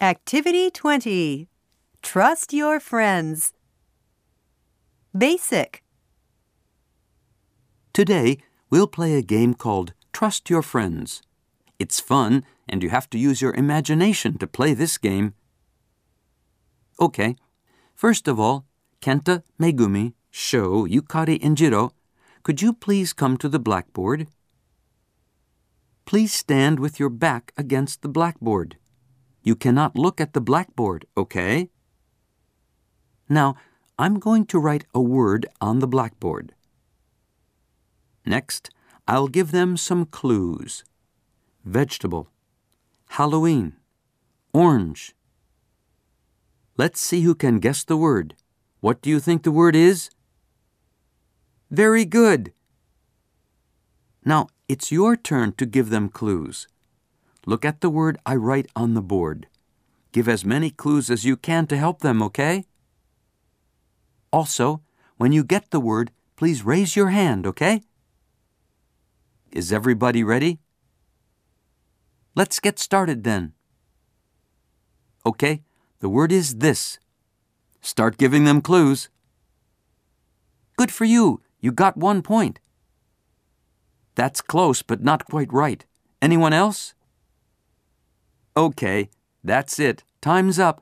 Activity 20 Trust your friends. Basic. Today, we'll play a game called Trust Your Friends. It's fun, and you have to use your imagination to play this game. Okay, first of all, Kenta, Megumi, Sho, Yukari, and Jiro, could you please come to the blackboard? Please stand with your back against the blackboard. You cannot look at the blackboard, okay? Now, I'm going to write a word on the blackboard. Next, I'll give them some clues vegetable, Halloween, orange. Let's see who can guess the word. What do you think the word is? Very good. Now, it's your turn to give them clues. Look at the word I write on the board. Give as many clues as you can to help them, okay? Also, when you get the word, please raise your hand, okay? Is everybody ready? Let's get started then. Okay, the word is this. Start giving them clues. Good for you. You got one point. That's close, but not quite right. Anyone else? Okay, that's it. Time's up.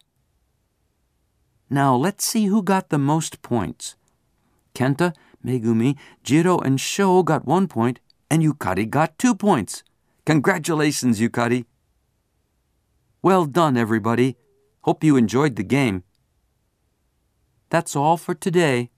Now let's see who got the most points. Kenta, Megumi, Jiro, and Sho got one point, and Yukari got two points. Congratulations, Yukari. Well done, everybody. Hope you enjoyed the game. That's all for today.